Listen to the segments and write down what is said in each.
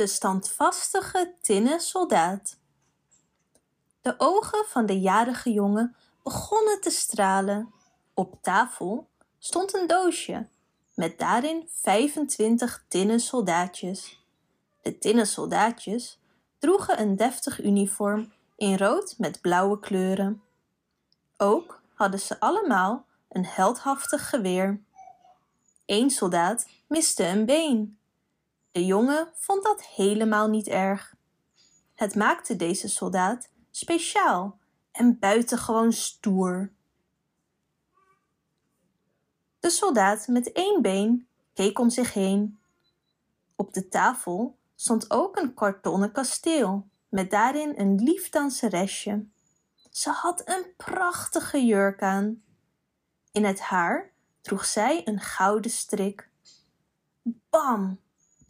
De standvastige tinnen soldaat. De ogen van de jarige jongen begonnen te stralen. Op tafel stond een doosje met daarin 25 tinnen soldaatjes. De tinnen soldaatjes droegen een deftig uniform in rood met blauwe kleuren. Ook hadden ze allemaal een heldhaftig geweer. Eén soldaat miste een been. De jongen vond dat helemaal niet erg. Het maakte deze soldaat speciaal en buitengewoon stoer. De soldaat met één been keek om zich heen. Op de tafel stond ook een kartonnen kasteel met daarin een lief danseresje. Ze had een prachtige jurk aan. In het haar droeg zij een gouden strik. Bam!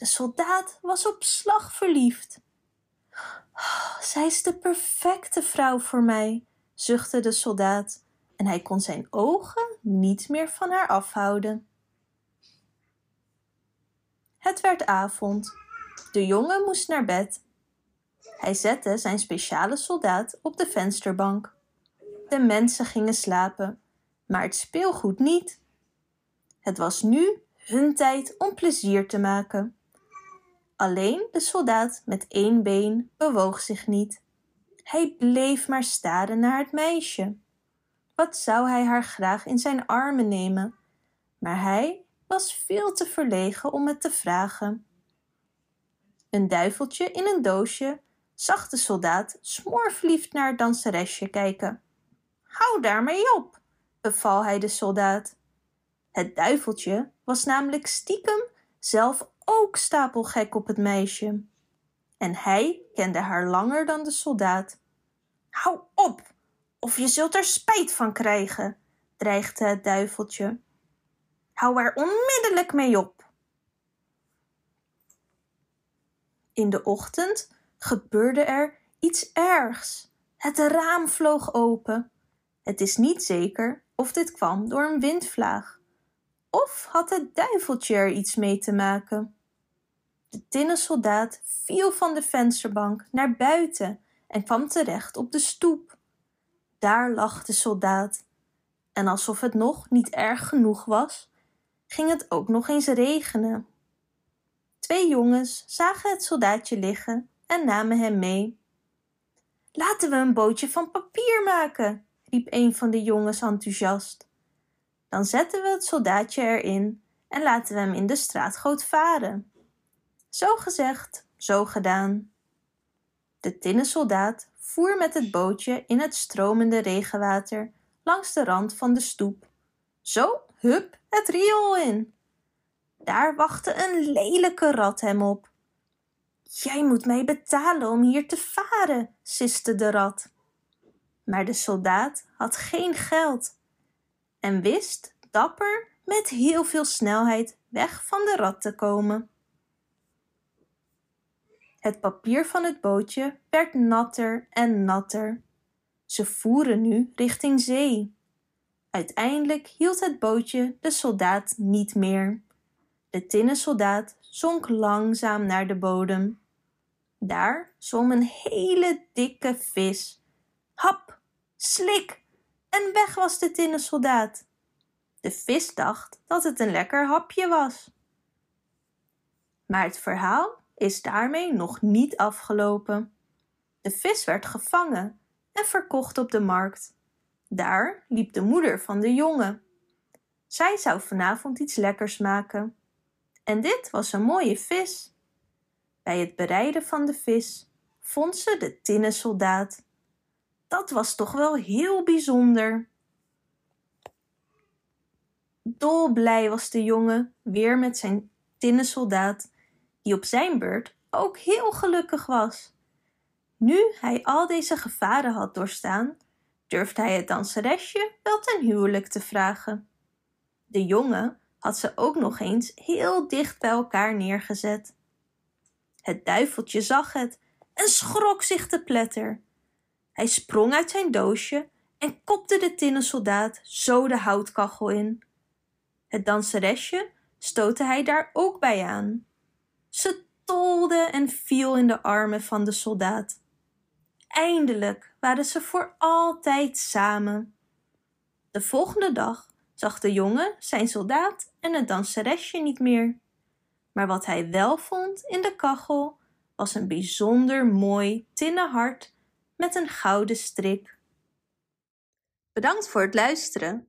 De soldaat was op slag verliefd. Zij is de perfecte vrouw voor mij, zuchtte de soldaat en hij kon zijn ogen niet meer van haar afhouden. Het werd avond. De jongen moest naar bed. Hij zette zijn speciale soldaat op de vensterbank. De mensen gingen slapen, maar het speelgoed niet. Het was nu hun tijd om plezier te maken. Alleen de soldaat met één been bewoog zich niet. Hij bleef maar staren naar het meisje. Wat zou hij haar graag in zijn armen nemen, maar hij was veel te verlegen om het te vragen. Een duiveltje in een doosje zag de soldaat smoorverliefd naar het danseresje kijken. Hou daarmee op, beval hij de soldaat. Het duiveltje was namelijk stiekem zelf ook stapelgek op het meisje. En hij kende haar langer dan de soldaat. Hou op, of je zult er spijt van krijgen, dreigde het duiveltje. Hou er onmiddellijk mee op. In de ochtend gebeurde er iets ergs. Het raam vloog open. Het is niet zeker of dit kwam door een windvlaag. Of had het duiveltje er iets mee te maken? De tinnen soldaat viel van de vensterbank naar buiten en kwam terecht op de stoep. Daar lag de soldaat. En alsof het nog niet erg genoeg was, ging het ook nog eens regenen. Twee jongens zagen het soldaatje liggen en namen hem mee. Laten we een bootje van papier maken, riep een van de jongens enthousiast. Dan zetten we het soldaatje erin en laten we hem in de straatgoot varen. Zo gezegd, zo gedaan. De tinnen soldaat voer met het bootje in het stromende regenwater langs de rand van de stoep. Zo, hup, het riool in. Daar wachtte een lelijke rat hem op. Jij moet mij betalen om hier te varen, siste de rat. Maar de soldaat had geen geld en wist dapper met heel veel snelheid weg van de rat te komen. Het papier van het bootje werd natter en natter. Ze voeren nu richting zee. Uiteindelijk hield het bootje de soldaat niet meer. De tinnen soldaat zonk langzaam naar de bodem. Daar zwom een hele dikke vis. Hap, slik en weg was de tinnen soldaat. De vis dacht dat het een lekker hapje was. Maar het verhaal is daarmee nog niet afgelopen. De vis werd gevangen en verkocht op de markt. Daar liep de moeder van de jongen. Zij zou vanavond iets lekkers maken. En dit was een mooie vis. Bij het bereiden van de vis vond ze de tinnen soldaat. Dat was toch wel heel bijzonder. Dolblij was de jongen weer met zijn tinnen soldaat die op zijn beurt ook heel gelukkig was. Nu hij al deze gevaren had doorstaan, durfde hij het danseresje wel ten huwelijk te vragen. De jongen had ze ook nog eens heel dicht bij elkaar neergezet. Het duiveltje zag het en schrok zich te pletter. Hij sprong uit zijn doosje en kopte de tinnen soldaat zo de houtkachel in. Het danseresje stootte hij daar ook bij aan. Ze tolde en viel in de armen van de soldaat. Eindelijk waren ze voor altijd samen. De volgende dag zag de jongen zijn soldaat en het danseresje niet meer. Maar wat hij wel vond in de kachel was een bijzonder mooi tinnen hart met een gouden strik. Bedankt voor het luisteren.